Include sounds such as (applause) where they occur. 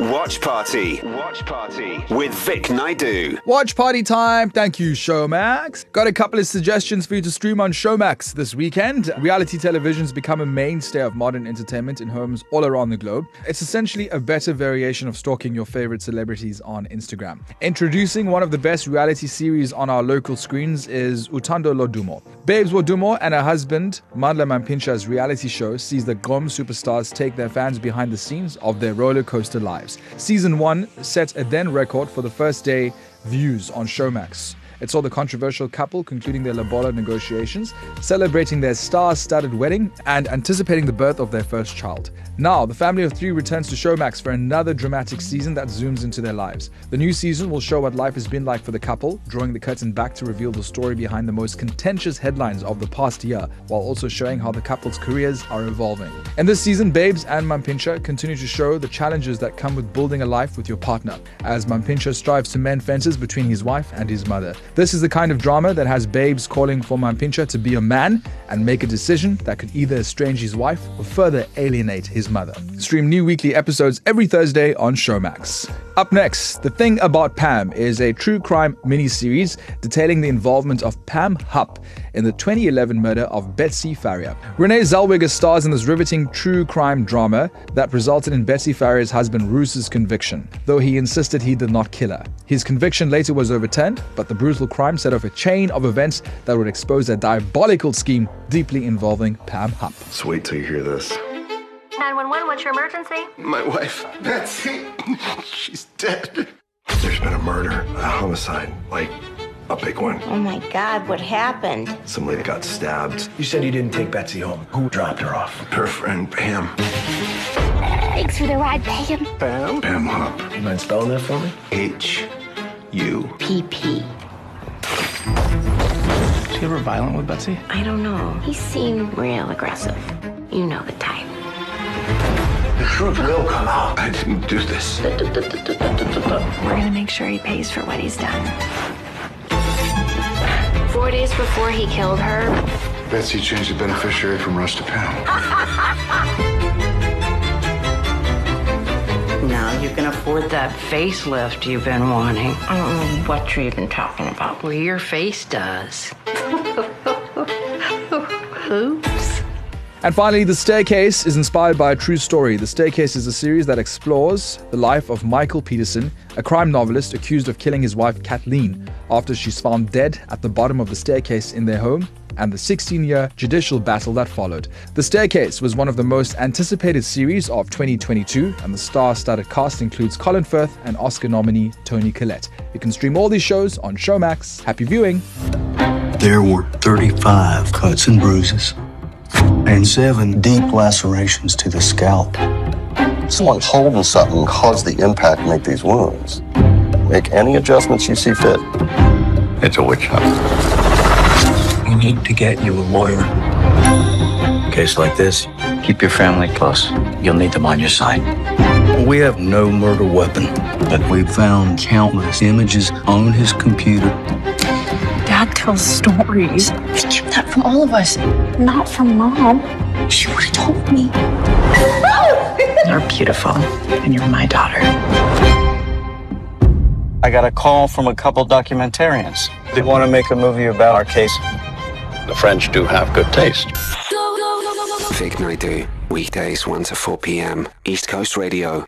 Watch Party. Watch Party with Vic Naidu. Watch party time. Thank you, Showmax. Got a couple of suggestions for you to stream on Showmax this weekend. Reality television's become a mainstay of modern entertainment in homes all around the globe. It's essentially a better variation of stalking your favorite celebrities on Instagram. Introducing one of the best reality series on our local screens is Uthando Lodumo. Babes Wodumo and her husband, Mandla Mampintsha's reality show sees the Gqom superstars take their fans behind the scenes of their roller coaster lives. Season 1 set a then record for the first day views on Showmax. It saw the controversial couple concluding their Lobola negotiations, celebrating their star studded wedding, and anticipating the birth of their first child. Now, the family of three returns to Showmax for another dramatic season that zooms into their lives. The new season will show what life has been like for the couple, drawing the curtain back to reveal the story behind the most contentious headlines of the past year, while also showing how the couple's careers are evolving. In this season, Babes and Mampintsha continue to show the challenges that come with building a life with your partner, as Mampintsha strives to mend fences between his wife and his mother. This is the kind of drama that has Babes calling for Mampintsha to be a man and make a decision that could either estrange his wife or further alienate his mother. Stream new weekly episodes every Thursday on Showmax. Up next, The Thing About Pam is a true crime miniseries detailing the involvement of Pam Hupp in the 2011 murder of Betsy Faria. Renee Zellweger stars in this riveting true crime drama that resulted in Betsy Faria's husband Russ's conviction, though he insisted he did not kill her. His conviction later was overturned, but the brutal crime set off a chain of events that would expose a diabolical scheme deeply involving Pam Hupp. Just wait till you hear this. 911, what's your emergency? My wife, Betsy, (laughs) she's dead. There's been a murder, a homicide, like a big one. Oh my god, what happened? Some lady got stabbed. You said you didn't take Betsy home. Who dropped her off? Her friend Pam. Thanks for the ride, Pam. Pam? Pam Hupp. You mind spelling that for me? H U. PP. Was he ever violent with Betsy? I don't know. He seemed real aggressive. You know the type. The truth will come out. I didn't do this. We're gonna make sure he pays for what he's done. Four days before he killed her, Betsy changed the beneficiary from Russ to Pam. Now you can afford that facelift you've been wanting. I don't know what you're even talking about. Well, your face does. (laughs) Oops. And finally, The Staircase is inspired by a true story. The Staircase is a series that explores the life of Michael Peterson, a crime novelist accused of killing his wife Kathleen after she's found dead at the bottom of the staircase in their home, and the 16 year judicial battle that followed. The Staircase was one of the most anticipated series of 2022, and the star studded cast includes Colin Firth and Oscar nominee Toni Collette. You can stream all these shows on Showmax. Happy viewing! There were 35 cuts and bruises and seven deep lacerations to the scalp. Someone holding something caused the impact to make these wounds. Make any adjustments you see fit. It's a witch hunt. You need to get you a lawyer. Case like this, keep your family close. You'll need them on your side. We have no murder weapon, but we've found countless images on his computer. Dad tells stories. He kept that from all of us, not from mom. She would have told me. (laughs) You're beautiful, and you're my daughter. I got a call from a couple documentarians. They want to make a movie about our case. The French do have good taste. Vic Naidu. Weekdays 1 to 4 p.m. East Coast Radio.